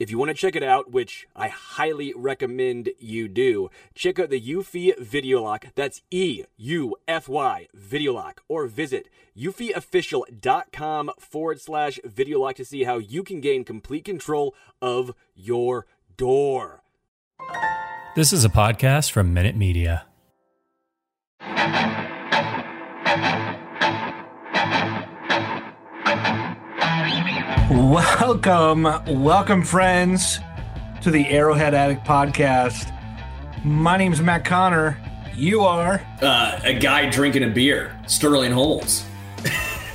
If you want to check it out, which I highly recommend you do, check out the Eufy Video Lock. That's E U F Y Video Lock. Or visit eufyofficial.com forward slash video lock to see how you can gain complete control of your door. This is a podcast from Minute Media. Welcome, welcome, friends, to the Arrowhead Addict podcast. My name's Matt Conner. You are uh, a guy drinking a beer, Sterling Holmes.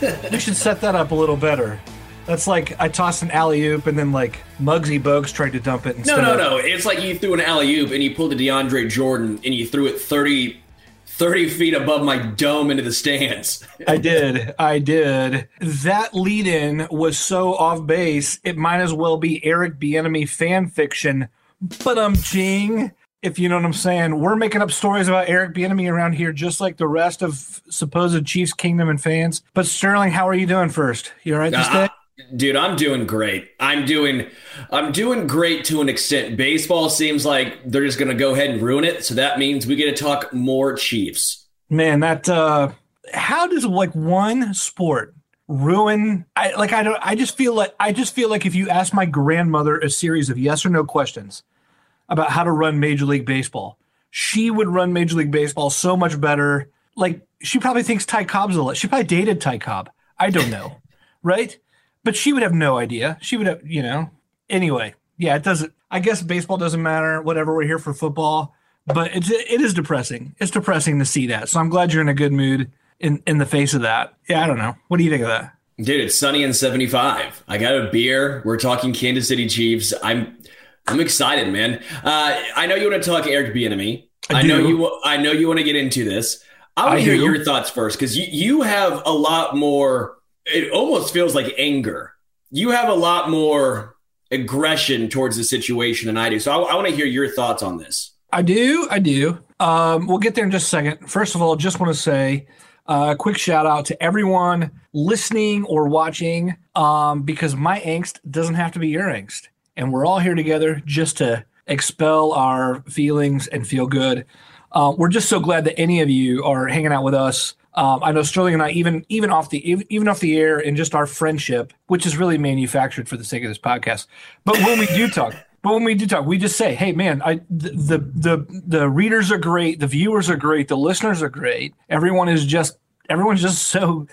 you should set that up a little better. That's like I tossed an alley oop and then like Muggsy Bogues tried to dump it. No, no, no. It's like you threw an alley oop and you pulled a DeAndre Jordan and you threw it 30 30 feet above my dome into the stands. I did. I did. That lead in was so off base, it might as well be Eric Bieniemy fan fiction. But I'm jing, If you know what I'm saying, we're making up stories about Eric Bieniemy around here, just like the rest of supposed Chiefs Kingdom and fans. But Sterling, how are you doing first? You all right this uh, day? Dude, I'm doing great. I'm doing I'm doing great to an extent. Baseball seems like they're just going to go ahead and ruin it, so that means we get to talk more Chiefs. Man, that uh how does like one sport ruin I like I don't I just feel like I just feel like if you ask my grandmother a series of yes or no questions about how to run Major League Baseball, she would run Major League Baseball so much better. Like she probably thinks Ty Cobb's a lot. she probably dated Ty Cobb. I don't know. right? But she would have no idea. She would have, you know. Anyway, yeah, it doesn't. I guess baseball doesn't matter. Whatever, we're here for football. But it's it is depressing. It's depressing to see that. So I'm glad you're in a good mood in in the face of that. Yeah, I don't know. What do you think of that? Dude, it's sunny and 75. I got a beer. We're talking Kansas City Chiefs. I'm I'm excited, man. Uh, I know you want to talk Eric Bieniemy. I, I know you. I know you want to get into this. I want to hear your thoughts first because you you have a lot more it almost feels like anger. You have a lot more aggression towards the situation than I do. So I, I want to hear your thoughts on this. I do. I do. Um, we'll get there in just a second. First of all, just want to say uh, a uh, quick shout out to everyone listening or watching um, because my angst doesn't have to be your angst. And we're all here together just to expel our feelings and feel good. Uh, we're just so glad that any of you are hanging out with us um, I know Sterling and I, even even off the even off the air, and just our friendship, which is really manufactured for the sake of this podcast. But when we do talk, but when we do talk, we just say, "Hey, man, I the, the the the readers are great, the viewers are great, the listeners are great. Everyone is just everyone's just so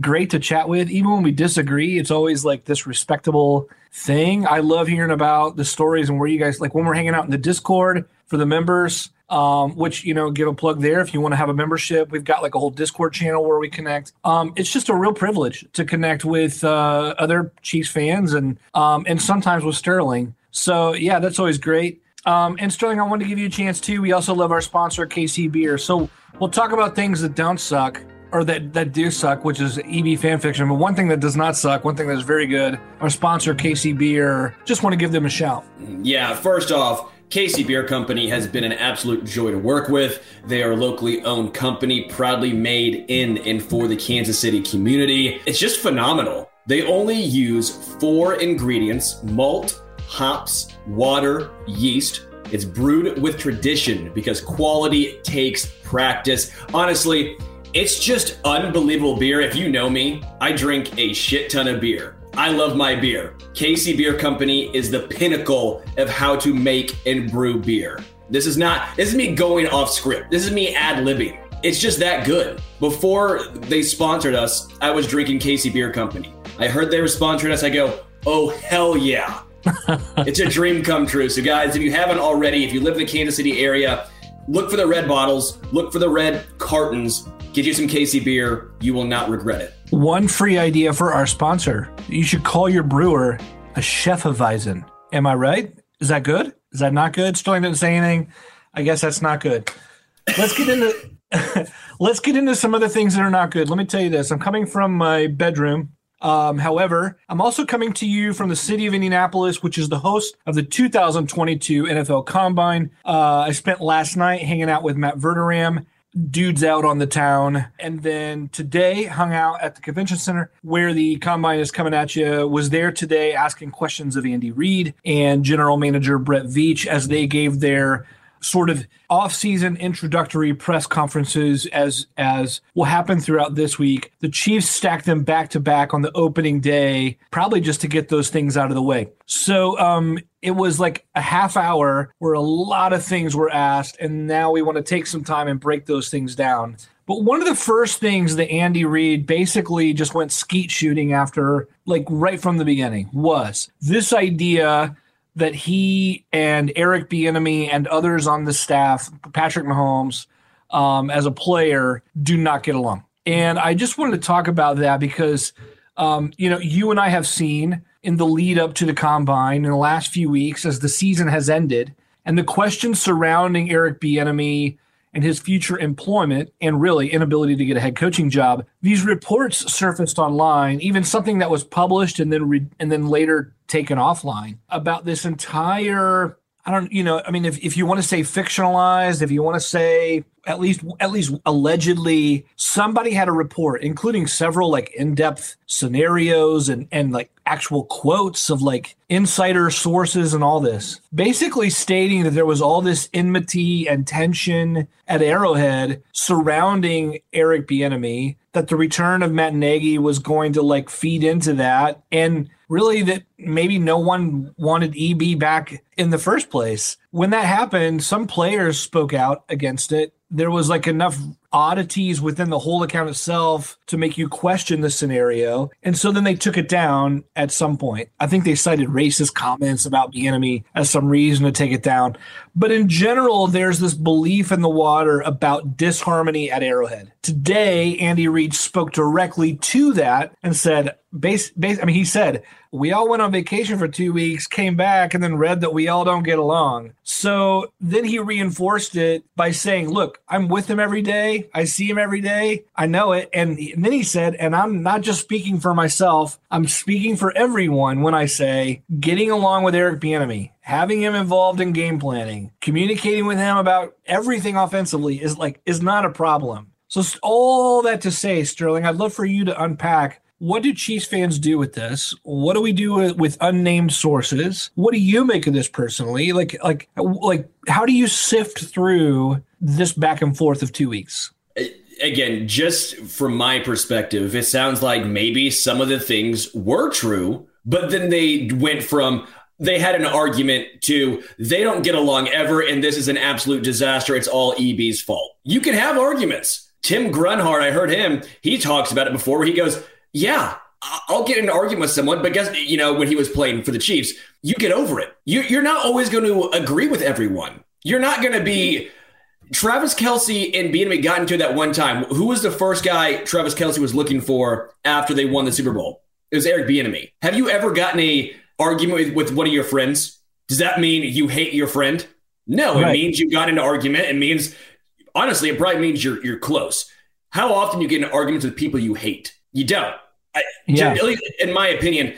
great to chat with. Even when we disagree, it's always like this respectable thing. I love hearing about the stories and where you guys like when we're hanging out in the Discord for the members um, which you know give a plug there if you want to have a membership. We've got like a whole discord channel where we connect. Um, it's just a real privilege to connect with uh, other chiefs fans and um, and sometimes with sterling. So yeah that's always great. Um, and sterling i wanted to give you a chance too. We also love our sponsor kc beer. So we'll talk about things that don't suck or that, that do suck, which is EB fan fiction. But one thing that does not suck, one thing that's very good, our sponsor, KC Beer, just want to give them a shout. Yeah, first off, KC Beer Company has been an absolute joy to work with. They are a locally owned company, proudly made in and for the Kansas City community. It's just phenomenal. They only use four ingredients malt, hops, water, yeast. It's brewed with tradition because quality takes practice. Honestly, it's just unbelievable beer. If you know me, I drink a shit ton of beer. I love my beer. KC Beer Company is the pinnacle of how to make and brew beer. This is not, this is me going off script. This is me ad libbing. It's just that good. Before they sponsored us, I was drinking KC Beer Company. I heard they were sponsoring us. I go, oh, hell yeah. it's a dream come true. So, guys, if you haven't already, if you live in the Kansas City area, look for the red bottles, look for the red cartons. Get you some KC beer. You will not regret it. One free idea for our sponsor. You should call your brewer a chef of Weizen. Am I right? Is that good? Is that not good? Sterling didn't say anything. I guess that's not good. Let's get into let's get into some other things that are not good. Let me tell you this. I'm coming from my bedroom. Um, however, I'm also coming to you from the city of Indianapolis, which is the host of the 2022 NFL Combine. Uh, I spent last night hanging out with Matt Verderame dudes out on the town. And then today hung out at the convention center where the combine is coming at you. Was there today asking questions of Andy Reid and general manager Brett Veach as they gave their sort of off-season introductory press conferences as as will happen throughout this week. The Chiefs stacked them back to back on the opening day, probably just to get those things out of the way. So um, it was like a half hour where a lot of things were asked, and now we want to take some time and break those things down. But one of the first things that Andy Reid basically just went skeet shooting after, like right from the beginning, was this idea that he and Eric Bieniemy and others on the staff, Patrick Mahomes, um, as a player, do not get along. And I just wanted to talk about that because, um, you know, you and I have seen in the lead up to the combine in the last few weeks as the season has ended, and the questions surrounding Eric Bieniemy and his future employment and really inability to get a head coaching job. These reports surfaced online, even something that was published and then re- and then later taken offline about this entire I don't you know, I mean if if you want to say fictionalized, if you want to say at least at least allegedly somebody had a report including several like in-depth scenarios and and like actual quotes of like insider sources and all this basically stating that there was all this enmity and tension at Arrowhead surrounding Eric Bieniemy that the return of Matt Nagy was going to like feed into that and really that maybe no one wanted EB back in the first place. When that happened, some players spoke out against it there was like enough oddities within the whole account itself to make you question the scenario. And so then they took it down at some point. I think they cited racist comments about the enemy as some reason to take it down. But in general, there's this belief in the water about disharmony at Arrowhead. Today, Andy Reid spoke directly to that and said, base, base, I mean, he said, we all went on vacation for two weeks, came back, and then read that we all don't get along. So then he reinforced it by saying, Look, I'm with him every day. I see him every day. I know it. And, and then he said, And I'm not just speaking for myself, I'm speaking for everyone when I say getting along with Eric Bieniemy, having him involved in game planning, communicating with him about everything offensively is like is not a problem. So all that to say, Sterling, I'd love for you to unpack what do Chiefs fans do with this? What do we do with, unnamed sources? What do you make of this personally? Like, like, like, how do you sift through this back and forth of two weeks? Again, just from my perspective, it sounds like maybe some of the things were true, but then they went from they had an argument to they don't get along ever and this is an absolute disaster. It's all EB's fault. You can have arguments. Tim Grunhard, I heard him, he talks about it before where he goes, yeah, I'll get in an argument with someone, but guess you know when he was playing for the Chiefs, you get over it. You, you're not always going to agree with everyone. You're not going to be. Travis Kelce and Bieniemy got into that one time. Who was the first guy Travis Kelce was looking for after they won the Super Bowl? It was Eric Bieniemy. Have you ever gotten a argument with, with one of your friends? Does that mean you hate your friend? No, right. it means you got into argument. It means honestly, it probably means you're you're close. How often you get in arguments with people you hate? You don't. I, yeah. in my opinion,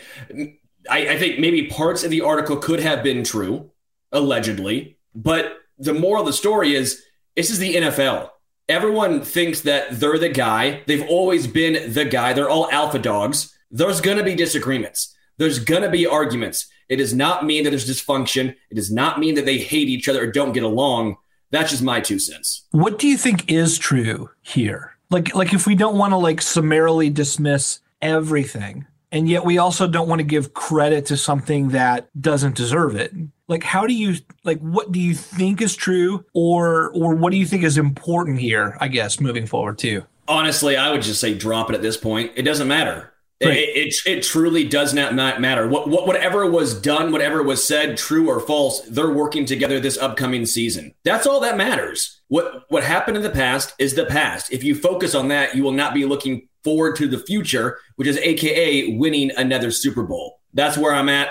I, I think maybe parts of the article could have been true, allegedly. But the moral of the story is this is the NFL. Everyone thinks that they're the guy. They've always been the guy. They're all alpha dogs. There's going to be disagreements. There's going to be arguments. It does not mean that there's dysfunction. It does not mean that they hate each other or don't get along. That's just my two cents. What do you think is true here? Like, like if we don't want to like summarily dismiss everything. and yet we also don't want to give credit to something that doesn't deserve it. Like how do you like what do you think is true or or what do you think is important here i guess moving forward too? Honestly i would just say drop it at this point. It doesn't matter. Right. it, it, it, truly does not matter. What, what whatever was done whatever was said true or false they're working together this upcoming season. That's all that matters. What what happened in the past is the past. If you focus on that you will not be looking forward to the future which is aka winning another super bowl that's where i'm at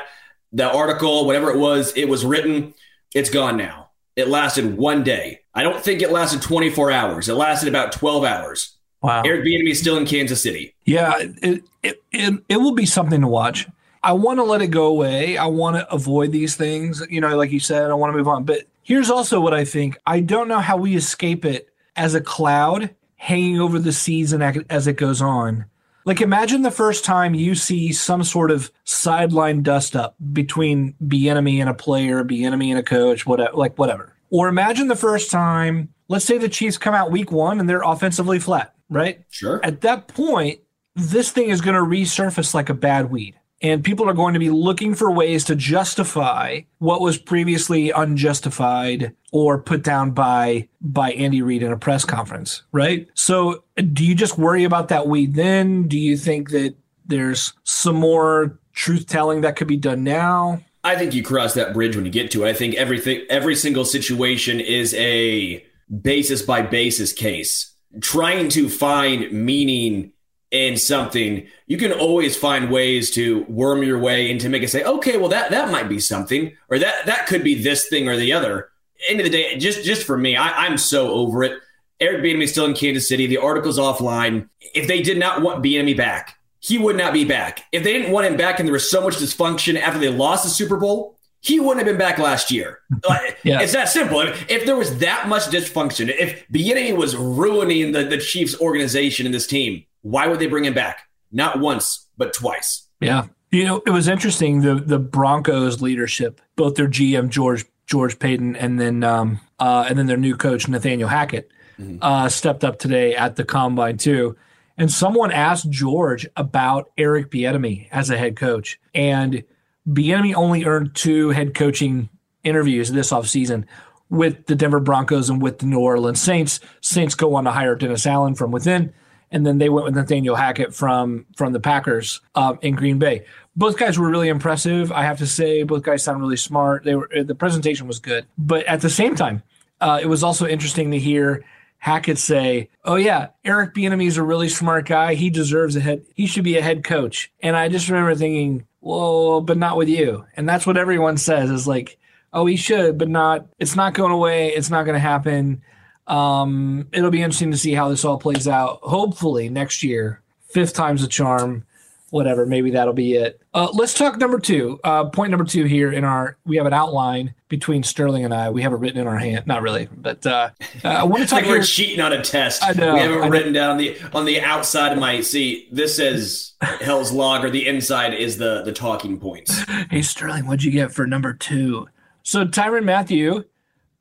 the article, whatever it was, it was written. It's gone now. It lasted one day. I don't think it lasted 24 hours. It lasted about 12 hours. Wow. Eric Bieniemy is still in Kansas City. Yeah, it, it, it, it will be something to watch. I want to let it go away. I want to avoid these things. You know, like you said, I want to move on. But here's also what I think. I don't know how we escape it as a cloud hanging over the season as it goes on. Like imagine the first time you see some sort of sideline dust up between Bieniemy and a player, Bieniemy and a coach, whatever, like whatever. Or imagine the first time, let's say the Chiefs come out week one and they're offensively flat, right? Sure. At that point, this thing is going to resurface like a bad weed and people are going to be looking for ways to justify what was previously unjustified or put down by by Andy Reid in a press conference, right? So, do you just worry about that weed then? Do you think that there's some more truth telling that could be done now? I think you cross that bridge when you get to it. I think everything every single situation is a basis by basis case. Trying to find meaning in something, you can always find ways to worm your way into make it say, okay, well that that might be something, or that that could be this thing or the other. End of the day, just just for me, I, I'm so over it. Eric Bieniemy is still in Kansas City. The article's offline. If they did not want Bieniemy back, he would not be back. If they didn't want him back, and there was so much dysfunction after they lost the Super Bowl, he wouldn't have been back last year. yeah. It's that simple. If, if, there was that much dysfunction, if Bieniemy was ruining the, the Chiefs organization and this team, why would they bring him back? Not once, but twice. Yeah. You know, it was interesting the the Broncos leadership, both their GM George George Paton and then um, uh, and then their new coach Nathaniel Hackett mm-hmm. uh, stepped up today at the combine too. And someone asked George about Eric Bieniemy as a head coach, and Bieniemy only earned two head coaching interviews this offseason with the Denver Broncos and with the New Orleans Saints. Saints go on to hire Dennis Allen from within and then they went with Nathaniel Hackett from from the Packers uh, in Green Bay. Both guys were really impressive. I have to say, both guys sound really smart. They were the presentation was good, but at the same time, uh, it was also interesting to hear Hackett say, "Oh yeah, Eric Bieniemy is a really smart guy. He deserves a head. He should be a head coach." And I just remember thinking, "Whoa, but not with you." And that's what everyone says is like, "Oh, he should, but not. It's not going away. It's not going to happen." Um, it'll be interesting to see how this all plays out. Hopefully next year, fifth time's a charm. Whatever, maybe that'll be it. Uh, let's talk number two. Uh, point number two here in our we have an outline between Sterling and I. We have it written in our hand, not really, but uh, uh I want to talk. like we're cheating on a test. I know. We have it written down the on the outside of my seat. This says Hell's Log, or the inside is the the talking points. Hey Sterling, what'd you get for number two? So Tyrann Mathieu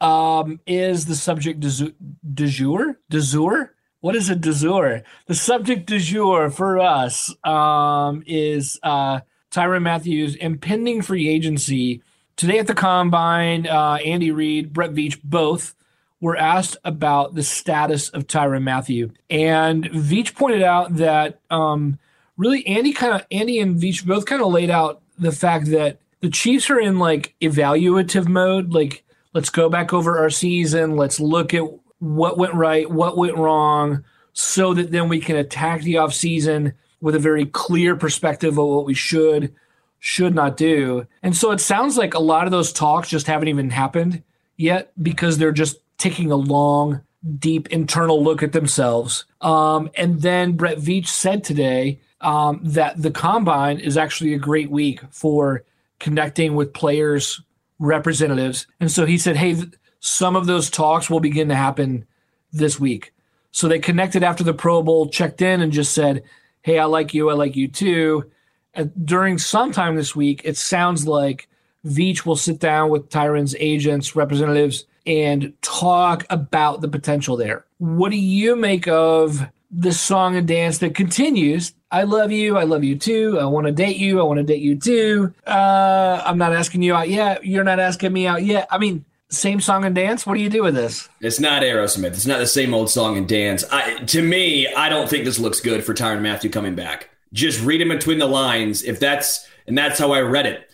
um, is the subject du jour? Du jour? What is a du jour? The subject du jour for us um, is uh, Tyrann Mathieu's impending free agency. Today at the combine, uh, Andy Reid, Brett Veach, both were asked about the status of Tyrann Mathieu, and Veach pointed out that um, really Andy kind of Andy and Veach both kind of laid out the fact that the Chiefs are in like evaluative mode, like Let's go back over our season. Let's look at what went right, what went wrong, so that then we can attack the off season with a very clear perspective of what we should, should not do. And so it sounds like a lot of those talks just haven't even happened yet because they're just taking a long, deep internal look at themselves. Um, and then Brett Veach said today um, that the combine is actually a great week for connecting with players representatives. And so he said, hey, some of those talks will begin to happen this week. So they connected after the Pro Bowl, checked in, and just said, hey, I like you. I like you too. And during sometime this week, it sounds like Veach will sit down with Tyrann's agents, representatives, and talk about the potential there. What do you make of this song and dance that continues I love you. I love you too. I want to date you. I want to date you too. Uh, I'm not asking you out yet. You're not asking me out yet. I mean, same song and dance. What do you do with this? It's not Aerosmith. It's not the same old song and dance. I, to me, I don't think this looks good for Tyrann Mathieu coming back. Just read him between the lines. If that's and that's how I read it.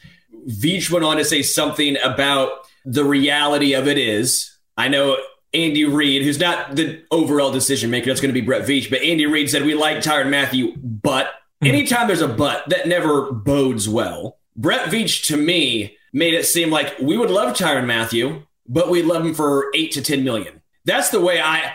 Veach went on to say something about the reality of it is. I know Andy Reid, who's not the overall decision maker, that's going to be Brett Veach, but Andy Reid said we like Tyrann Mathieu, but hmm. anytime there's a but, that never bodes well. Brett Veach, to me, made it seem like we would love Tyrann Mathieu, but we love him for eight to ten million. That's the way I.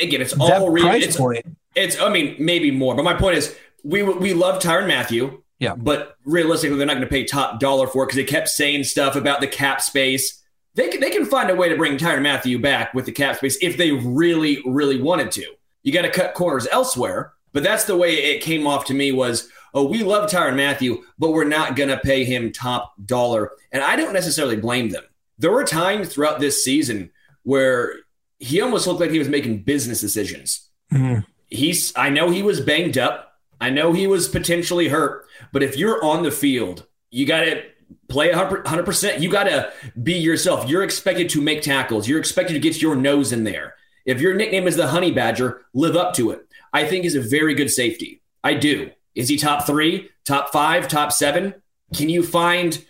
Again, it's all real. It's, point. it's. I mean, maybe more, but my point is, we we love Tyrann Mathieu. Yeah. But realistically, they're not going to pay top dollar for it because they kept saying stuff about the cap space. They can, they can find a way to bring Tyrann Mathieu back with the cap space if they really, really wanted to. You got to cut corners elsewhere. But that's the way it came off to me was, oh, we love Tyrann Mathieu, but we're not going to pay him top dollar. And I don't necessarily blame them. There were times throughout this season where he almost looked like he was making business decisions. Mm-hmm. He's, I know he was banged up. I know he was potentially hurt, but if you're on the field, you got to play 100%. You got to be yourself. You're expected to make tackles. You're expected to get your nose in there. If your nickname is the Honey Badger, live up to it. I think he's a very good safety. I do. Is he top three, top five, top seven? Can you find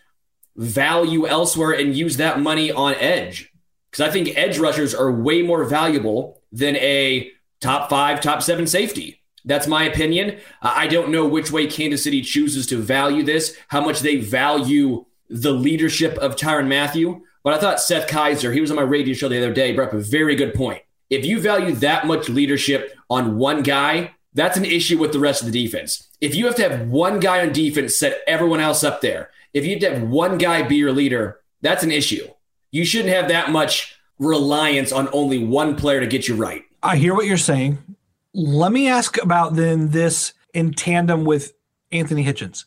value elsewhere and use that money on edge? Because I think edge rushers are way more valuable than a top five, top seven safety. That's my opinion. Uh, I don't know which way Kansas City chooses to value this, how much they value the leadership of Tyrann Mathieu. But I thought Seth Keysor, he was on my radio show the other day, brought up a very good point. If you value that much leadership on one guy, that's an issue with the rest of the defense. If you have to have one guy on defense set everyone else up there, if you have to have one guy be your leader, that's an issue. You shouldn't have that much reliance on only one player to get you right. I hear what you're saying. Let me ask about then this in tandem with Anthony Hitchens,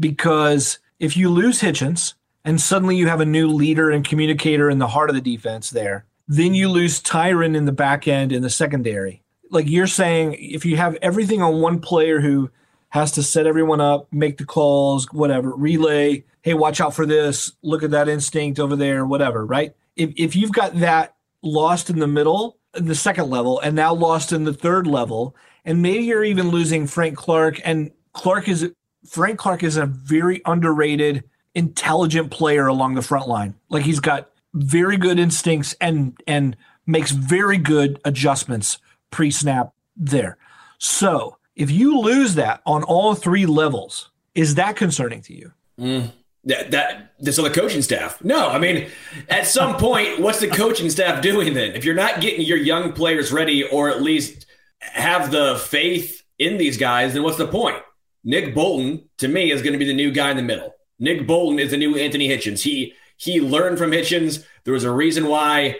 because if you lose Hitchens and suddenly you have a new leader and communicator in the heart of the defense there, then you lose Tyrann in the back end in the secondary. Like you're saying, if you have everything on one player who has to set everyone up, make the calls, whatever, relay, hey, watch out for this, look at that instinct over there, whatever, right? If, if you've got that lost in the middle, the second level and now lost in the third level. And maybe you're even losing Frank Clark. And Clark is Frank Clark is a very underrated, intelligent player along the front line. Like he's got very good instincts and and makes very good adjustments pre-snap there. So if you lose that on all three levels, is that concerning to you? Mm that that this other coaching staff. No, I mean, at some point, what's the coaching staff doing then? If you're not getting your young players ready, or at least have the faith in these guys, then what's the point? Nick Bolton, to me, is going to be the new guy in the middle. Nick Bolton is the new Anthony Hitchens. He he learned from Hitchens. There was a reason why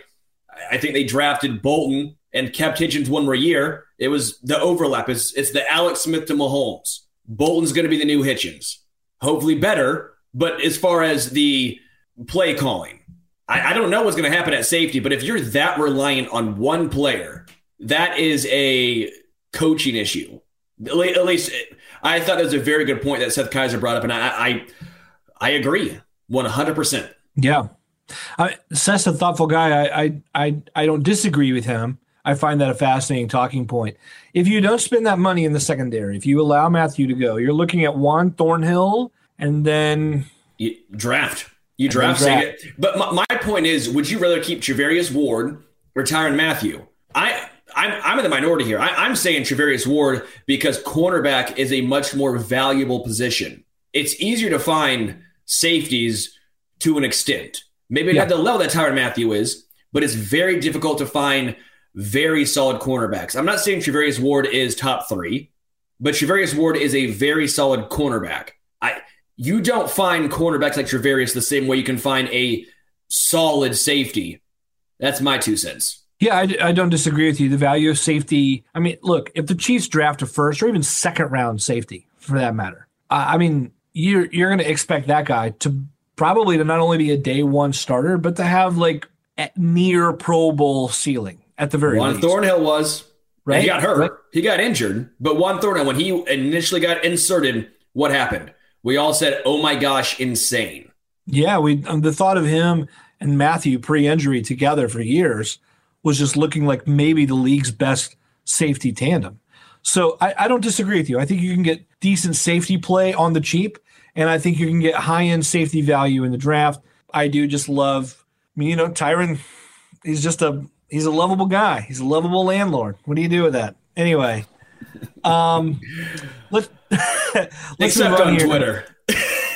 I think they drafted Bolton and kept Hitchens one more year. It was the overlap. It's it's the Alex Smith to Mahomes. Bolton's going to be the new Hitchens. Hopefully better, but as far as the play calling, I, I don't know what's going to happen at safety, but if you're that reliant on one player, that is a coaching issue. At least I thought that was a very good point that Seth Keysor brought up, and I I, I agree one hundred percent. Yeah, Seth's a thoughtful guy. I, I I I don't disagree with him. I find that a fascinating talking point. If you don't spend that money in the secondary, if you allow Mathieu to go, you're looking at Juan Thornhill and then you draft. You draft, draft. But my, my, point is, would you rather keep Charvarius Ward or Tyrann Mathieu? I I'm, I'm in the minority here. I, am saying Charvarius Ward because cornerback is a much more valuable position. It's easier to find safeties to an extent. Maybe yeah. not the level that Tyrann Mathieu is, but it's very difficult to find very solid cornerbacks. I'm not saying Charvarius Ward is top three, but Charvarius Ward is a very solid cornerback. You don't find cornerbacks like Charvarius the same way you can find a solid safety. That's my two cents. Yeah, I, I, don't disagree with you. The value of safety. I mean, look, if the Chiefs draft a first or even second round safety, for that matter, uh, I mean, you're you're going to expect that guy to probably to not only be a day one starter, but to have like near Pro Bowl ceiling at the very Juan least. Thornhill was right? he got hurt. Right? He got injured. But Juan Thornhill, when he initially got inserted, what happened? We all said, "Oh my gosh, insane." Yeah, we um, the thought of him and Mathieu pre-injury together for years was just looking like maybe the league's best safety tandem. So I, I don't disagree with you. I think you can get decent safety play on the cheap, and I think you can get high-end safety value in the draft. I do just love. I mean, you know, Tyrann. He's just a he's a lovable guy. He's a lovable landlord. What do you do with that? Anyway, um, let's let's Except on, here. Twitter.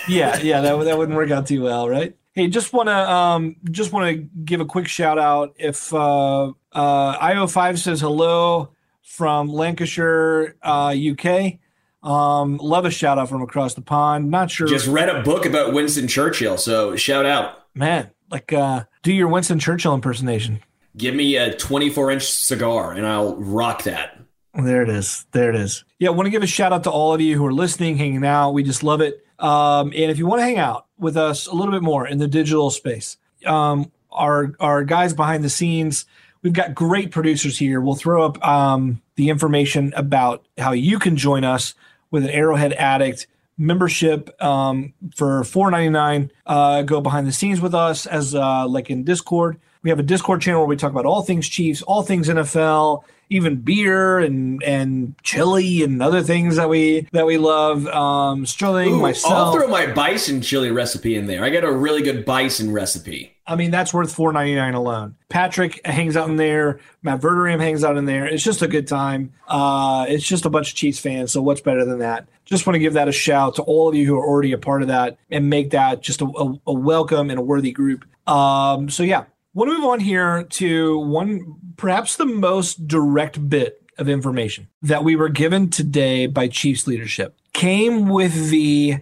yeah, yeah, that that wouldn't work out too well, right? Hey, just want to um, just want to give a quick shout out. If uh, uh, IO5 says hello from Lancashire, uh, UK. Um, love a shout out from across the pond. Not sure, Just read a book about Winston Churchill, so shout out. man. Like, uh, do your Winston Churchill impersonation. Give me a 24 inch cigar, and I'll rock that. There it is. There it is. Yeah, I want to give a shout out to all of you who are listening, hanging out. We just love it. Um, and if you want to hang out with us a little bit more in the digital space, um, our our guys behind the scenes, we've got great producers here. We'll throw up um, the information about how you can join us with an Arrowhead Addict membership um, for four ninety nine. Uh, go behind the scenes with us as uh, like in Discord. We have a Discord channel where we talk about all things Chiefs, all things NFL, even beer and and chili and other things that we that we love. Um, Sterling, Ooh, myself. I'll throw my bison chili recipe in there. I got a really good bison recipe. I mean, that's worth four ninety nine alone. Patrick hangs out in there. Matt Verderame hangs out in there. It's just a good time. Uh, it's just a bunch of Chiefs fans. So what's better than that? Just want to give that a shout to all of you who are already a part of that and make that just a, a, a welcome and a worthy group. Um, so yeah, want to move on here to one, perhaps the most direct bit of information that we were given today by Chiefs leadership came with the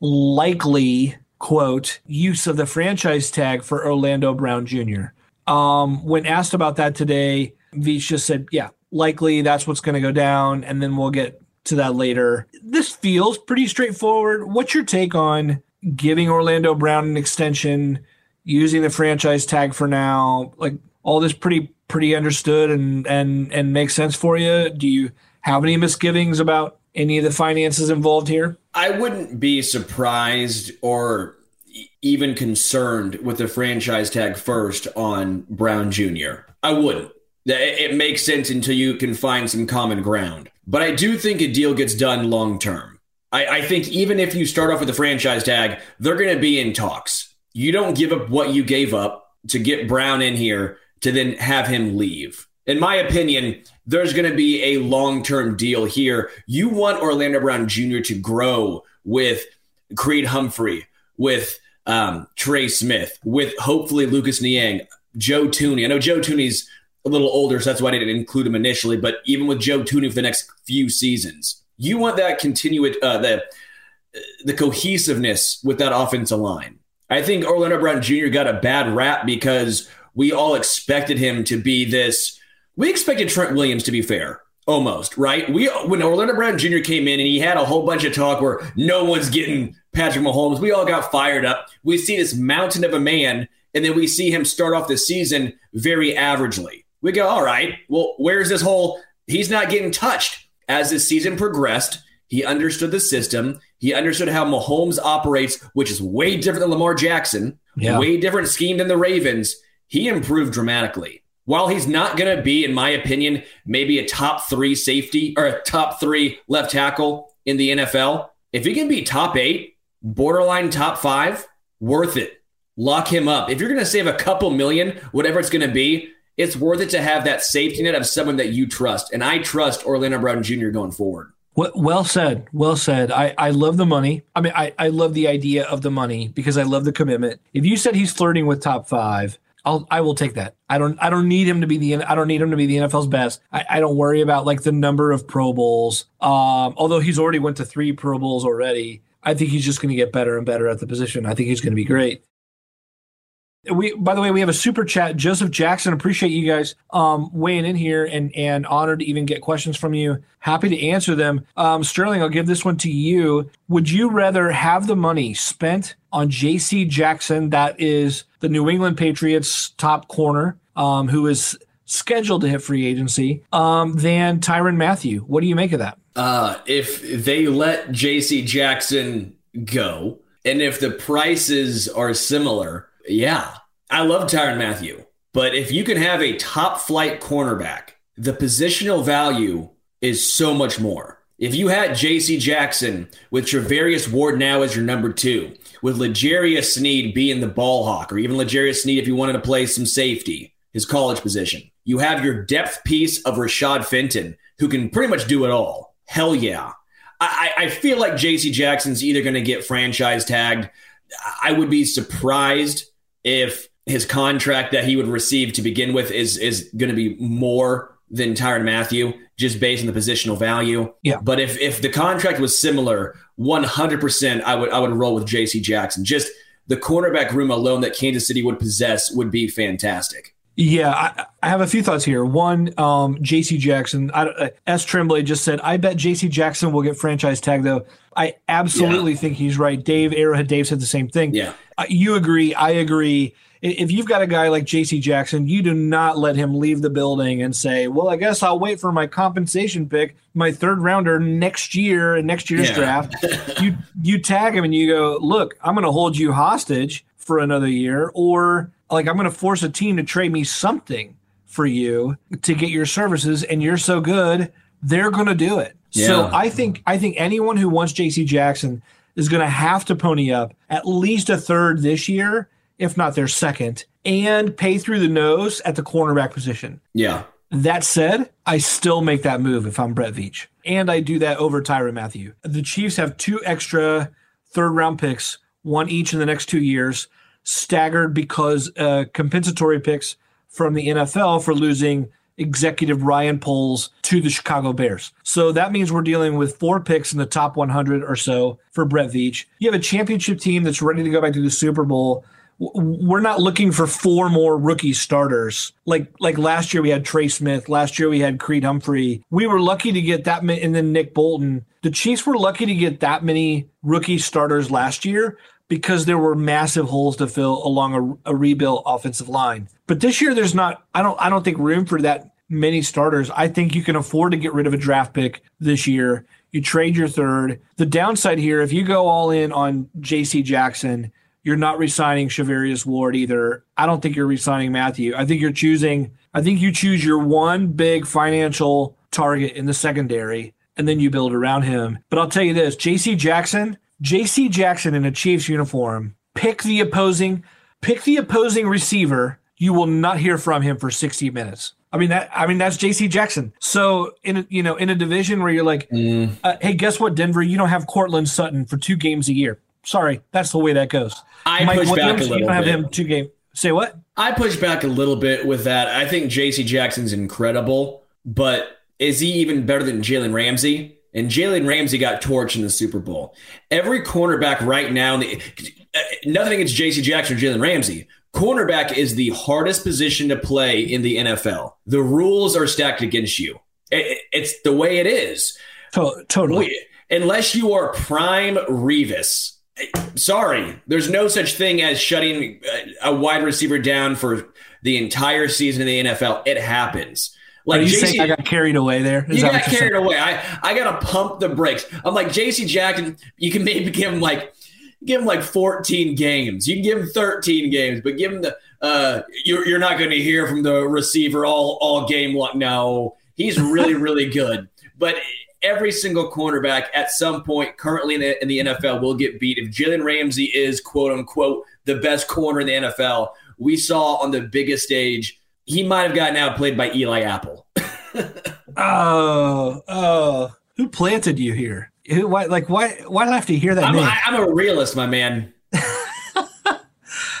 likely quote use of the franchise tag for Orlando Brown Jr. Um, when asked about that today, Veach just said, "Yeah, likely that's what's going to go down," and then we'll get to that later. This feels pretty straightforward. What's your take on giving Orlando Brown an extension, using the franchise tag for now? Like all this pretty pretty understood and and and makes sense for you. Do you have any misgivings about any of the finances involved here? I wouldn't be surprised or even concerned with the franchise tag first on Brown Jr. I wouldn't. It makes sense until you can find some common ground. But I do think a deal gets done long term. I, I think even if you start off with a franchise tag, they're going to be in talks. You don't give up what you gave up to get Brown in here to then have him leave. In my opinion, there's going to be a long term deal here. You want Orlando Brown Jr. to grow with Creed Humphrey, with um, Trey Smith, with hopefully Lucas Niang, Joe Thuney. I know Joe Thuney's a little older, so that's why I didn't include him initially. But even with Joe Thuney for the next few seasons, you want that continued uh, the the cohesiveness with that offensive line. I think Orlando Brown Jr. got a bad rap because we all expected him to be this. We expected Trent Williams to be fair, almost right. We when Orlando Brown Jr. came in and he had a whole bunch of talk where no one's getting Patrick Mahomes. We all got fired up. We see this mountain of a man, and then we see him start off the season very averagely. We go, all right. Well, where's this whole? He's not getting touched. As the season progressed, he understood the system. He understood how Mahomes operates, which is way different than Lamar Jackson, Yeah. way different scheme than the Ravens. He improved dramatically. While he's not going to be, in my opinion, maybe a top three safety or a top three left tackle in the NFL, if he can be top eight, borderline top five, worth it. Lock him up. If you're going to save a couple million, whatever it's going to be, it's worth it to have that safety net of someone that you trust. And I trust Orlando Brown Jr. going forward. Well, said. Well said. I, I love the money. I mean, I, I love the idea of the money because I love the commitment. If you said he's flirting with top five, I'll I will take that. I don't I don't need him to be the I don't need him to be the NFL's best. I, I don't worry about like the number of Pro Bowls. Um, although he's already went to three Pro Bowls already. I think he's just going to get better and better at the position. I think he's going to be great. We, by the way, we have a super chat. Joseph Jackson, appreciate you guys um, weighing in here and and honored to even get questions from you. Happy to answer them. Um, Sterling, I'll give this one to you. Would you rather have the money spent on J.C. Jackson, that is the New England Patriots top corner, um, who is scheduled to hit free agency um, than Tyrann Mathieu What do you make of that? Uh, if they let J.C. Jackson go, and if the prices are similar, yeah, I love Tyrann Mathieu, But if you can have a top flight cornerback, the positional value is so much more. If you had J.C. Jackson with Charvarius Ward now as your number two, with L'Jarius Sneed being the ball hawk, or even L'Jarius Sneed if you wanted to play some safety, his college position, you have your depth piece of Rashad Fenton, who can pretty much do it all. Hell yeah. I, I feel like J.C. Jackson's either going to get franchise tagged. I would be surprised if his contract that he would receive to begin with is is going to be more than Tyrann Mathieu just based on the positional value. Yeah. But if if the contract was similar, one hundred percent, I would I would roll with J.C. Jackson. Just the cornerback room alone that Kansas City would possess would be fantastic. Yeah, I, I, have a few thoughts here. One, um, J.C. Jackson. I, uh, S. Tremblay just said, "I bet J.C. Jackson will get franchise tag." Though I absolutely yeah. think he's right. Dave Arrowhead Dave said the same thing. Yeah, you agree. I agree. If you've got a guy like J.C. Jackson, you do not let him leave the building and say, "Well, I guess I'll wait for my compensation pick, my third rounder next year in next year's yeah. draft." you you tag him and you go, "Look, I'm going to hold you hostage for another year," or like I'm going to force a team to trade me something for you to get your services, and you're so good, they're going to do it. Yeah. So I think I think anyone who wants J.C. Jackson is going to have to pony up at least a third this year, if not their second, and pay through the nose at the cornerback position. Yeah. That said, I still make that move if I'm Brett Veach. And I do that over Tyrann Mathieu. The Chiefs have two extra third round picks, one each in the next two years staggered because uh, compensatory picks from the NFL for losing executive Ryan Poles to the Chicago Bears. So that means we're dealing with four picks in the top 100 or so for Brett Veach. You have a championship team that's ready to go back to the Super Bowl. We're not looking for four more rookie starters. Like like last year we had Trey Smith. Last year we had Creed Humphrey. We were lucky to get that many, and then Nick Bolton. The Chiefs were lucky to get that many rookie starters last year because there were massive holes to fill along a, a rebuilt offensive line. But this year, there's not. I don't. I don't think room for that many starters. I think you can afford to get rid of a draft pick this year. You trade your third. The downside here, if you go all in on J.C. Jackson, you're not resigning Charvarius Ward either. I don't think you're resigning Mathieu. I think you're choosing. I think you choose your one big financial target in the secondary, and then you build around him. But I'll tell you this: J.C. Jackson J.C. Jackson in a Chiefs uniform, pick the opposing, pick the opposing receiver. You will not hear from him for 60 minutes. I mean that. I mean that's J.C. Jackson. So in a, you know in a division where you're like, mm. uh, hey, guess what, Denver? You don't have Courtland Sutton for two games a year. Sorry, that's the way that goes. I Mike push Williams, back a little you don't have bit. him two game. Say what? I push back a little bit with that. I think J.C. Jackson's incredible, but is he even better than Jalen Ramsey? And Jalen Ramsey got torched in the Super Bowl. Every cornerback right now, uh, nothing against J.C. Jackson or Jalen Ramsey. Cornerback is the hardest position to play in the NFL. The rules are stacked against you. It, it's the way it is. Totally. Unless you are prime Revis. Sorry, there's no such thing as shutting a wide receiver down for the entire season in the NFL. It happens. Like Are you JC, saying I got carried away there? Is you got carried saying? away. I, I gotta pump the brakes. I'm like JC Jackson. You can maybe give him like give him like 14 games. You can give him 13 games, but give him the uh you're you're not going to hear from the receiver all all game long. No, he's really really good. But every single cornerback at some point currently in the, in the NFL will get beat. If Jalen Ramsey is quote unquote the best corner in the NFL, we saw on the biggest stage he might have gotten outplayed by Eli Apple. oh, oh, who planted you here? Who, why, like, why, why do I have to hear that I'm, name? I, am a realist, my man.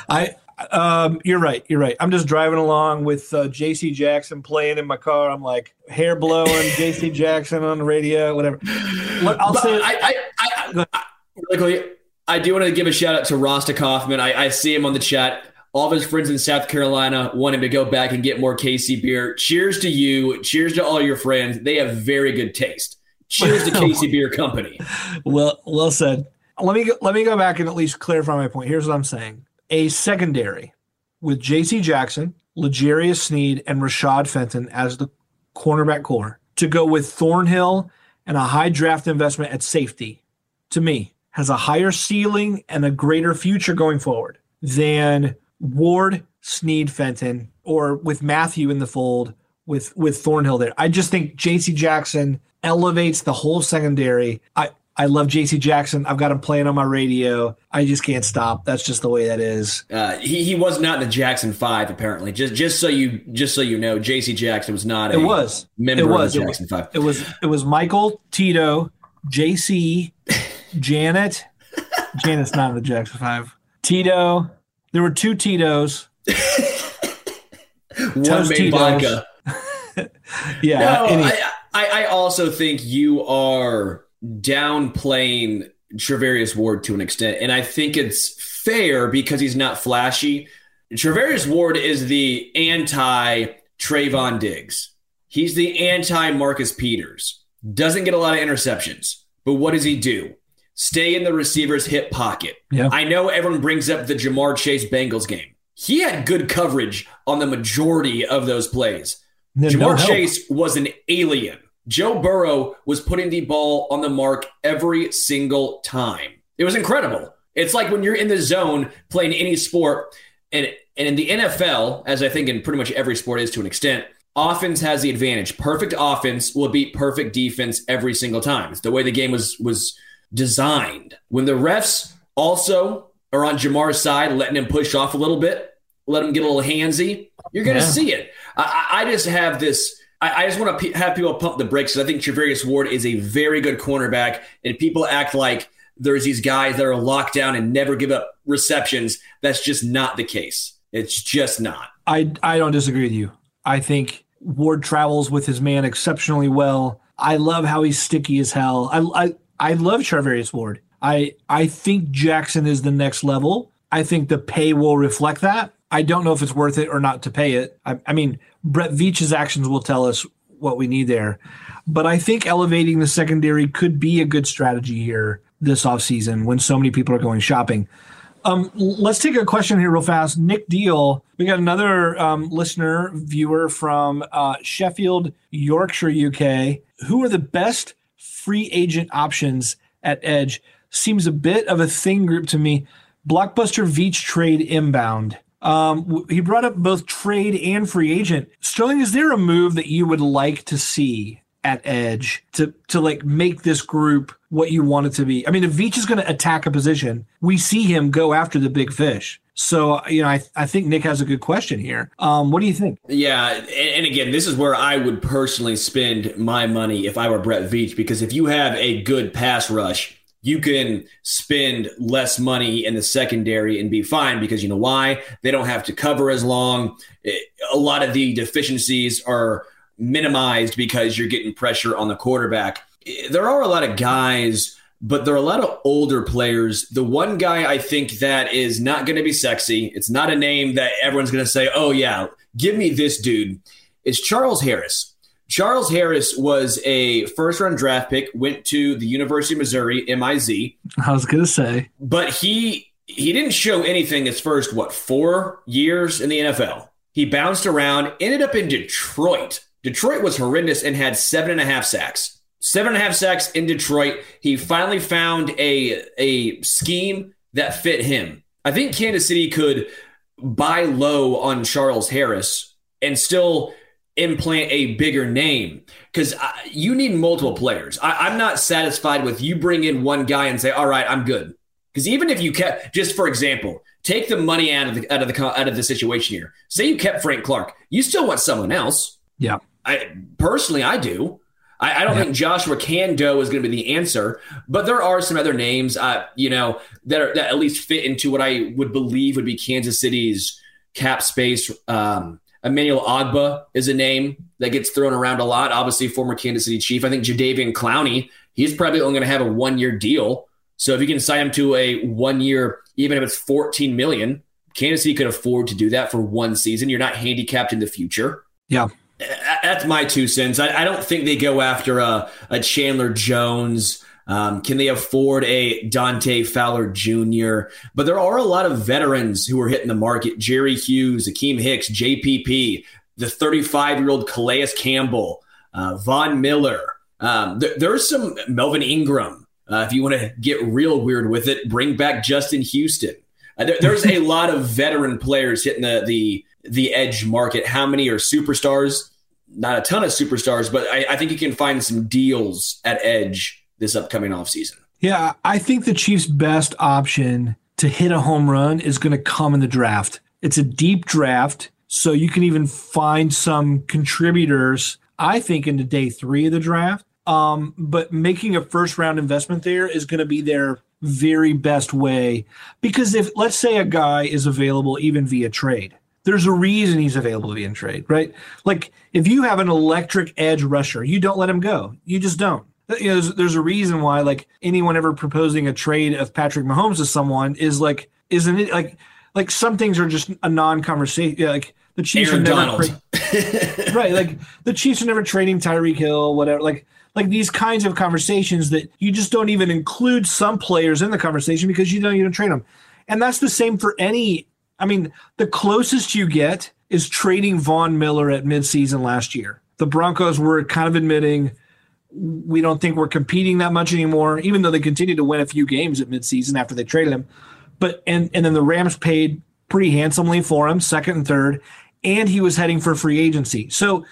I, um, you're right. You're right. I'm just driving along with uh, J.C. Jackson playing in my car. I'm like hair blowing, J.C. Jackson on the radio, whatever. I'll but say. I, I, I, I, really quickly, I do want to give a shout out to Rasta Kaufman. I, I see him on the chat all of his friends in South Carolina want him to go back and get more KC beer. Cheers to you. Cheers to all your friends. They have very good taste. Cheers to KC Beer Company. Well, well said. Let me go, let me go back and at least clarify my point. Here's what I'm saying: a secondary with J.C. Jackson, L'Jarius Sneed, and Rashad Fenton as the cornerback core to go with Thornhill and a high draft investment at safety, to me, has a higher ceiling and a greater future going forward than Ward, Sneed, Fenton, or with Mathieu in the fold with with Thornhill there. I just think J.C. Jackson elevates the whole secondary. I I love J.C. Jackson. I've got him playing on my radio. I just can't stop. That's just the way that is. Uh, he he was not in the Jackson Five apparently. Just just so you just so you know, J.C. Jackson was not. It was member it was, of the Jackson Five. It was it was Michael Tito, J.C. Janet. Janet's not in the Jackson Five. Tito. There were two Titos. One made vodka. yeah. No, any- I, I I also think you are downplaying Charvarius Ward to an extent, and I think it's fair because he's not flashy. Charvarius Ward is the anti Trevon Diggs. He's the anti Marcus Peters. Doesn't get a lot of interceptions, but what does he do? Stay in the receiver's hip pocket. Yeah. I know everyone brings up the Ja'Marr Chase Bengals game. He had good coverage on the majority of those plays. no Ja'Marr help. Chase was an alien. Joe Burrow was putting the ball on the mark every single time. It was incredible. It's like when you're in the zone playing any sport, and and in the NFL, as I think in pretty much every sport is to an extent, offense has the advantage. Perfect offense will beat perfect defense every single time. It's the way the game was was designed. When the refs also are on Ja'Marr's side, letting him push off a little bit, let him get a little handsy, you're going to Yeah. see it. I, I just have this. I, I just want to pe have people pump the brakes. I think Charvarius Ward is a very good cornerback, and people act like there's these guys that are locked down and never give up receptions. That's just not the case. It's just not. I I don't disagree with you. I think Ward travels with his man exceptionally well. I love how he's sticky as hell. I I, I love Charvarius Ward. I I think Jackson is the next level. I think the pay will reflect that. I don't know if it's worth it or not to pay it. I, I mean, Brett Veach's actions will tell us what we need there. But I think elevating the secondary could be a good strategy here this offseason when so many people are going shopping. Um, let's take a question here real fast. Nick Deal, we got another um, listener, viewer from uh, Sheffield, Yorkshire, UK. Who are the best free agent options at Edge? Seems a bit of a thing group to me. Blockbuster Veach trade inbound. Um, he brought up both trade and free agent. Sterling, is there a move that you would like to see at Edge to to like make this group what you want it to be? I mean, if Veach is going to attack a position, we see him go after the big fish. So you know, I I think Nick has a good question here. Um, what do you think? Yeah, and, and again, this is where I would personally spend my money if I were Brett Veach, because if you have a good pass rush, you can spend less money in the secondary and be fine because you know why? They don't have to cover as long. It- a lot of the deficiencies are minimized because you're getting pressure on the quarterback. There are a lot of guys, but there are a lot of older players. The one guy I think that is not going to be sexy, it's not a name that everyone's going to say, oh, yeah, give me this dude, is Charles Harris. Charles Harris was a first round draft pick, went to the University of Missouri, MIZ, I was gonna say but he he didn't show anything his first what four years in the NFL. He bounced around, ended up in Detroit. Detroit was horrendous and had seven and a half sacks. Seven and a half sacks in Detroit. He finally found a a scheme that fit him. I think Kansas City could buy low on Charles Harris and still implant a bigger name because you need multiple players. I, I'm not satisfied with you bring in one guy and say, "All right, I'm good." Because even if you kept, just for example, take the money out of the out of the out of the situation here. Say you kept Frank Clark, you still want someone else. yeah. I personally, I do. I, I don't Yeah. think Joshua Kaindoh is going to be the answer, but there are some other names, uh, you know, that are that at least fit into what I would believe would be Kansas City's cap space. Um, Emmanuel Ogbah is a name that gets thrown around a lot. Obviously, former Kansas City Chief. I think Jadeveon Clowney, he's probably only going to have a one year deal. So if you can sign him to a one year, even if it's 14 million, Kansas City could afford to do that for one season. You're not handicapped in the future. Yeah. That's my two cents. I, I don't think they go after a, a Chandler Jones, Um, can they afford a Dante Fowler Jr.? But there are a lot of veterans who are hitting the market Jerry Hughes, Akiem Hicks, JPP, the 35 year old Calais Campbell, uh, Von Miller. Um, th- there's some Melvin Ingram. Uh, if you want to get real weird with it, bring back Justin Houston. Uh, there, there's a lot of veteran players hitting the, the the edge market. How many are superstars? Not a ton of superstars, but I, I think you can find some deals at edge this upcoming offseason. Yeah, I think the Chiefs' best option to hit a home run is going to come in the draft. It's a deep draft, so you can even find some contributors, I think, into day three of the draft. Um, but making a first round investment there is going to be their very best way because if let's say a guy is available even via trade there's a reason he's available via trade right like if you have an electric edge rusher you don't let him go you just don't uh, you know there's, there's a reason why like anyone ever proposing a trade of patrick mahomes to someone is like isn't it like like some things are just a non-conversation like the chiefs Aaron are never tra- right like the chiefs are never trading tyreek hill whatever like like these kinds of conversations that you just don't even include some players in the conversation because you know you don't train them. And that's the same for any. I mean, the closest you get is trading Von Miller at midseason last year. The Broncos were kind of admitting we don't think we're competing that much anymore, even though they continued to win a few games at midseason after they traded him. But and and then the Rams paid pretty handsomely for him, second and third, and he was heading for free agency. So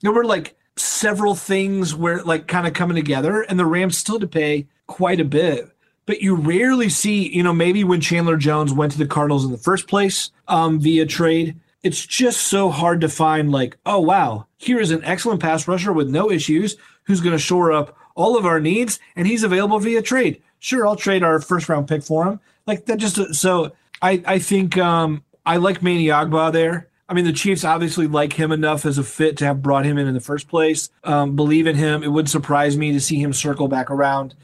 there were like several things where like kind of coming together and the Rams still to pay quite a bit. But you rarely see, you know, maybe when Chandler Jones went to the Cardinals in the first place um, via trade, it's just so hard to find like, oh wow, here is an excellent pass rusher with no issues who's going to shore up all of our needs and he's available via trade. Sure, I'll trade our first round pick for him. Like that just so I I think um I like Manny Ogbah there. I mean, the Chiefs obviously like him enough as a fit to have brought him in in the first place. Um, believe in him. It would surprise me to see him circle back around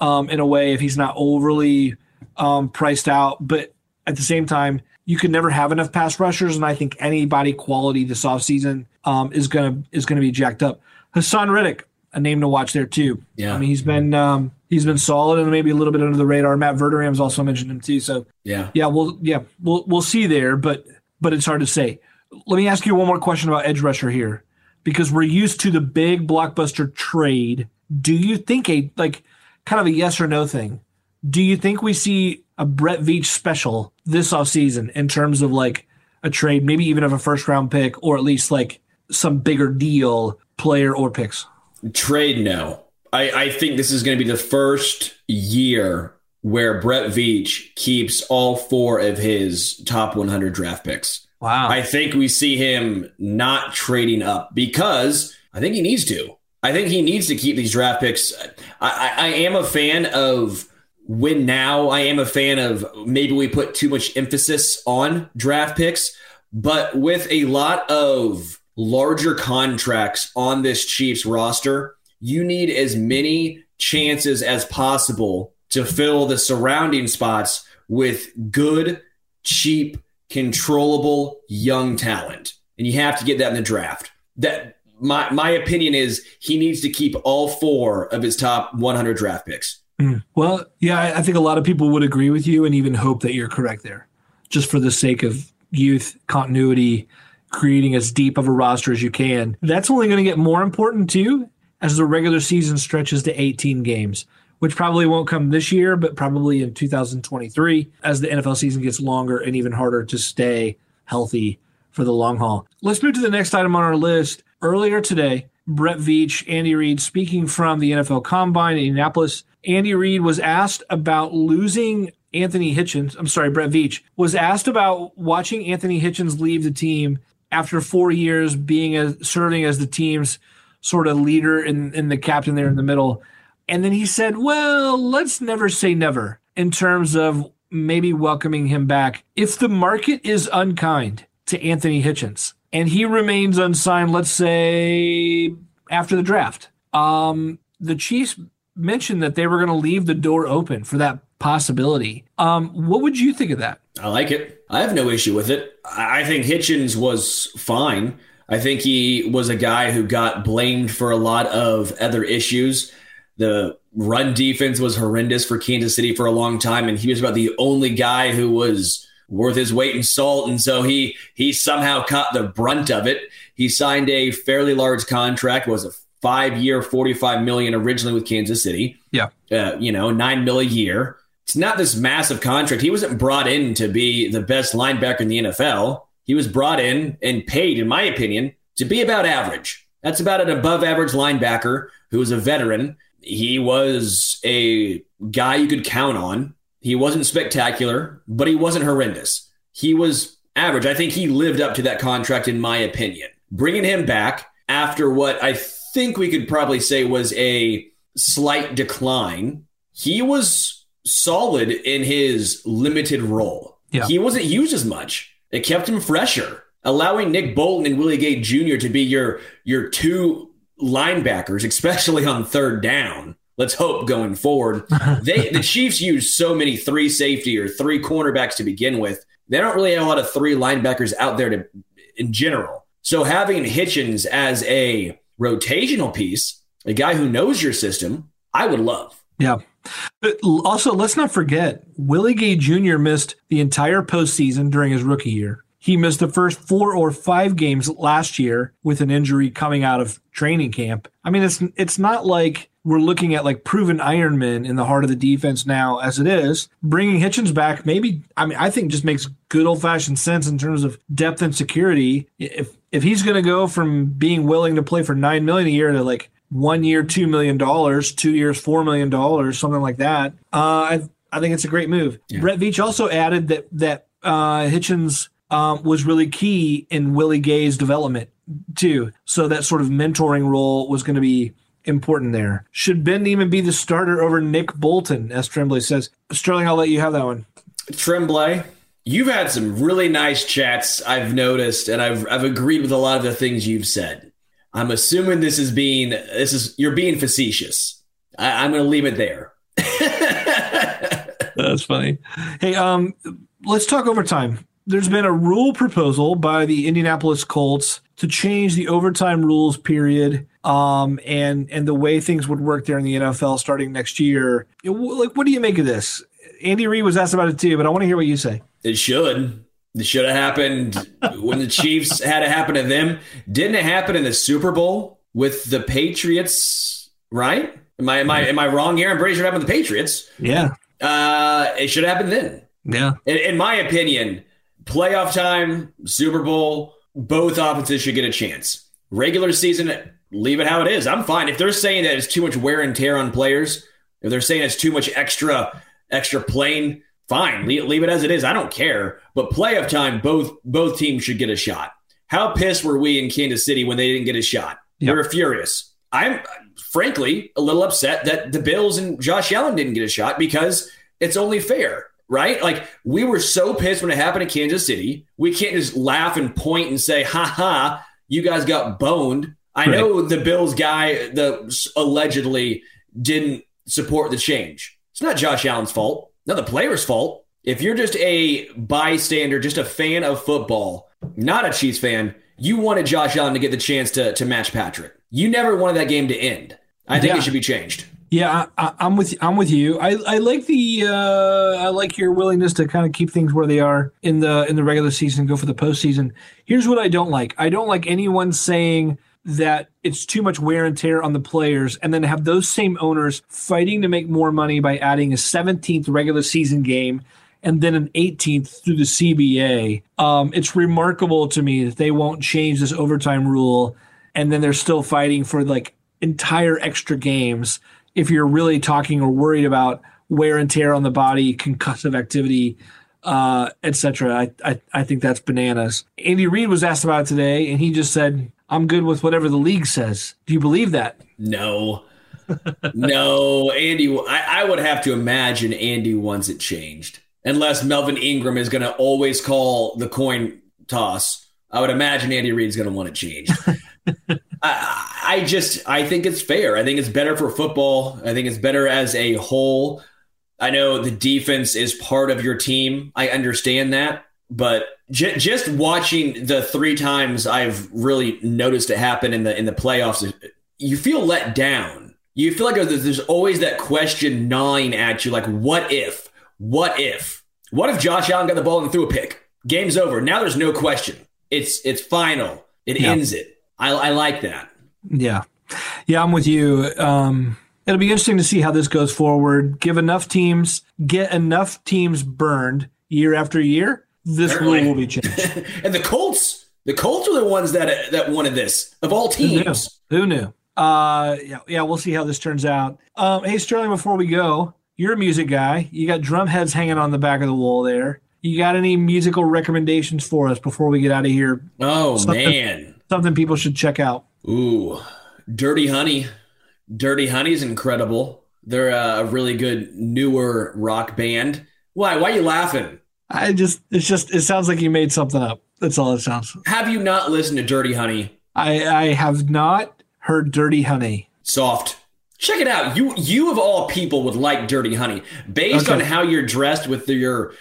um, in a way if he's not overly um, priced out. But at the same time, you can never have enough pass rushers, and I think anybody quality this offseason um, is gonna is gonna be jacked up. Haason Reddick, a name to watch there too. Yeah. I mean, he's been um, he's been solid and maybe a little bit under the radar. Matt Verderame's also mentioned him too. So Yeah. yeah, we'll yeah we'll we'll see there, but but it's hard to say. Let me ask you one more question about edge rusher here, because we're used to the big blockbuster trade. Do you think a like kind of a yes or no thing? Do you think we see a Brett Veach special this offseason in terms of like a trade, maybe even of a first round pick, or at least like some bigger deal player or picks? Trade no. I, I think this is going to be the first year where Brett Veach keeps all four of his top 100 draft picks. Wow. I think we see him not trading up because I think he needs to. I think he needs to keep these draft picks. I, I, am a fan of win now. I am a fan of maybe we put too much emphasis on draft picks, but with a lot of larger contracts on this Chiefs roster, you need as many chances as possible to fill the surrounding spots with good, cheap, controllable young talent. And you have to get that in the draft. That my my opinion is he needs to keep all four of his top 100 draft picks. Mm. Well, yeah, I, I think a lot of people would agree with you and even hope that you're correct there, just for the sake of youth, continuity, creating as deep of a roster as you can. That's only going to get more important too as the regular season stretches to 18 games, which probably won't come this year, but probably in 2023 as the NFL season gets longer and even harder to stay healthy for the long haul. Let's move to the next item on our list. Earlier today, Brett Veach, Andy Reid speaking from the NFL Combine in Indianapolis. Andy Reid was asked about losing Anthony Hitchens. I'm sorry, Brett Veach was asked about watching Anthony Hitchens leave the team after four years being a, serving as the team's sort of leader and, and the captain there in the middle. And then he said, well, let's never say never in terms of maybe welcoming him back. If the market is unkind to Anthony Hitchens and he remains unsigned, let's say after the draft, um, the Chiefs mentioned that they were going to leave the door open for that possibility. Um, what would you think of that? I like it. I have no issue with it. I think Hitchens was fine. I think he was a guy who got blamed for a lot of other issues the run defense was horrendous for Kansas City for a long time, and he was about the only guy who was worth his weight in salt. And so he he somehow caught the brunt of it. He signed a fairly large contract, was a five year, forty five million originally with Kansas City. Yeah, uh, you know, nine mil a year. It's not this massive contract. He wasn't brought in to be the best linebacker in the NFL. He was brought in and paid, in my opinion, to be about average. That's about an above average linebacker who was a veteran. He was a guy you could count on. He wasn't spectacular, but he wasn't horrendous. He was average. I think he lived up to that contract, in my opinion. Bringing him back after what I think we could probably say was a slight decline, he was solid in his limited role. Yeah. He wasn't used as much. It kept him fresher allowing Nick Bolton and Willie Gay Jr. to be your your two linebackers, especially on third down. Let's hope going forward. They the Chiefs use so many three safety or three cornerbacks to begin with. They don't really have a lot of three linebackers out there to in general. So having Hitchens as a rotational piece, a guy who knows your system, I would love. Yeah. But also, let's not forget Willie Gay Jr. missed the entire postseason during his rookie year. He missed the first four or five games last year with an injury coming out of training camp. I mean, it's it's not like we're looking at like proven Ironman in the heart of the defense now as it is. Bringing Hitchens back, maybe I mean I think just makes good old fashioned sense in terms of depth and security. If if he's going to go from being willing to play for nine million a year to like one year two million dollars, two years four million dollars, something like that, uh, I I think it's a great move. Yeah. Brett Veach also added that that uh, Hitchens um, was really key in Willie Gay's development too. So that sort of mentoring role was going to be important there. Should Ben even be the starter over Nick Bolton, as Tremblay says? Sterling, I'll let you have that one. Tremblay, you've had some really nice chats. I've noticed, and I've I've agreed with a lot of the things you've said. I'm assuming this is being this is you're being facetious. I, I'm going to leave it there. That's funny. Hey, um, let's talk overtime there's been a rule proposal by the Indianapolis Colts to change the overtime rules period um, and and the way things would work there in the NFL starting next year. Like, what do you make of this? Andy Reid was asked about it too, but I want to hear what you say. It should. It should have happened when the Chiefs had it happen to them. Didn't it happen in the Super Bowl with the Patriots? Right? Am I am I am I wrong here? I'm pretty sure it happened with the Patriots. Yeah. Uh, it should have happened then. Yeah. In, in my opinion, playoff time, Super Bowl, both offenses should get a chance. Regular season, leave it how it is. I'm fine. If they're saying that it's too much wear and tear on players, if they're saying it's too much extra extra playing, fine. Leave, leave it as it is. I don't care. But playoff time, both both teams should get a shot. How pissed were we in Kansas City when they didn't get a shot? Yep. We were furious. I'm frankly a little upset that the Bills and Josh Allen didn't get a shot because it's only fair right? Like we were so pissed when it happened in Kansas City. We can't just laugh and point and say, "Ha ha, you guys got boned." I right. know the Bills guy, the allegedly didn't support the change. It's not Josh Allen's fault. Not the player's fault. If you're just a bystander, just a fan of football, not a Chiefs fan, you wanted Josh Allen to get the chance to to match Patrick. You never wanted that game to end. I think yeah. it should be changed. Yeah, I, am with I'm with you. I, I like the uh, I like your willingness to kind of keep things where they are in the in the regular season, go for the postseason. Here's what I don't like. I don't like anyone saying that it's too much wear and tear on the players, and then have those same owners fighting to make more money by adding a 17th regular season game and then an 18th through the CBA. Um, it's remarkable to me that they won't change this overtime rule, and then they're still fighting for like entire extra games if you're really talking or worried about wear and tear on the body, concussive activity, uh, etc. I, I I think that's bananas. Andy Reid was asked about it today, and he just said, "I'm good with whatever the league says." Do you believe that? No, no, Andy. I, I would have to imagine Andy wants it changed, unless Melvin Ingram is going to always call the coin toss. I would imagine Andy Reid's going to want it changed. I, I just I think it's fair. I think it's better for football. I think it's better as a whole. I know the defense is part of your team. I understand that, but just watching the three times I've really noticed it happen in the in the playoffs, you feel let down You feel like there's, there's always that question gnawing at you, like, what if? What if? What if Josh Allen got the ball and threw a pick? Game's over. Now there's no question. It's it's final. It yeah. ends it. I, I like that. Yeah, yeah, I'm with you. Um, it'll be interesting to see how this goes forward. Give enough teams, get enough teams burned year after year. This Apparently. rule will be changed. and the Colts, the Colts are the ones that that wanted this of all teams. Who knew? Who knew? Uh, yeah, yeah, we'll see how this turns out. Um, hey Sterling, before we go, you're a music guy. You got drum heads hanging on the back of the wall there. You got any musical recommendations for us before we get out of here? Oh something, man, something people should check out. Ooh, Dirty Honey. Dirty Honey's incredible. They're a really good newer rock band. Why? Why are you laughing? I just it's just it sounds like you made something up. That's all it sounds. Have you not listened to Dirty Honey? I I have not heard Dirty Honey. Soft. Check it out. You you of all people would like Dirty Honey based okay. on how you're dressed with your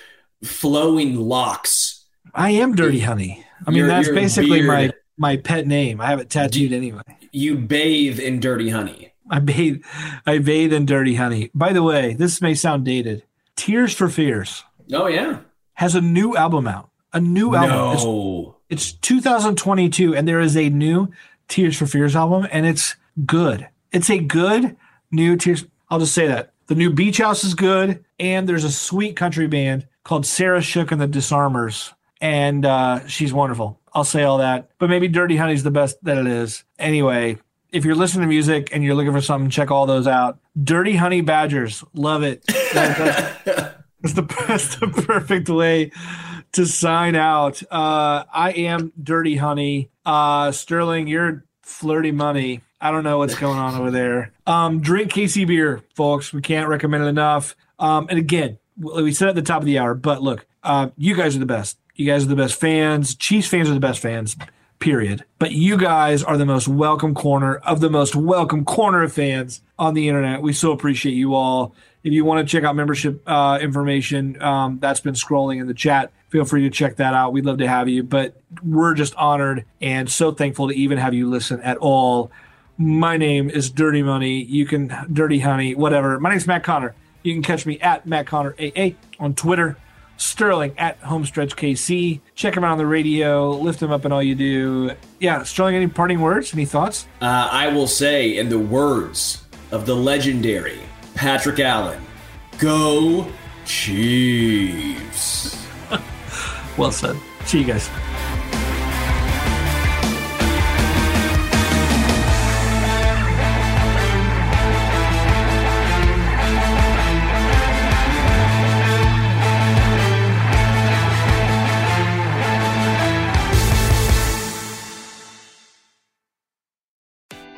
flowing locks. I am Dirty Honey. I mean, your, that's your basically beard. my my pet name. I have it tattooed anyway. You bathe in Dirty Honey. I bathe I bathe in Dirty Honey. By the way, this may sound dated. Tears for Fears. Oh yeah. Has a new album out. A new album. No. It's, it's 2022 and there is a new Tears for Fears album and it's good. It's a good new Tears I'll just say that. The new Beach House is good and there's a sweet country band called Sarah Shook and the Disarmers, and uh, she's wonderful. I'll say all that, but maybe Dirty Honey's the best that it is. Anyway, if you're listening to music and you're looking for something, check all those out. Dirty Honey Badgers, love it. that's, the that's the perfect way to sign out. Uh, I am Dirty Honey. Uh, Sterling, you're flirty money. I don't know what's going on over there. Um, drink KC beer, folks. We can't recommend it enough. Um, and again, we said at the top of the hour, but look, uh, you guys are the best. You guys are the best fans. Chiefs fans are the best fans, period. But you guys are the most welcome corner of the most welcome corner of fans on the internet. We so appreciate you all. If you want to check out membership uh, information, um, that's been scrolling in the chat. Feel free to check that out. We'd love to have you. But we're just honored and so thankful to even have you listen at all. My name is Dirty Money. You can, Dirty Honey, whatever. My name's Matt Conner. You can catch me at Matt Conner AA on Twitter. Sterling at Homestretch KC. Check him out on the radio. Lift him up in all you do. Yeah, Sterling, any parting words? Any thoughts? Uh, I will say, in the words of the legendary Patrick Allen, go Chiefs. well said. See you guys.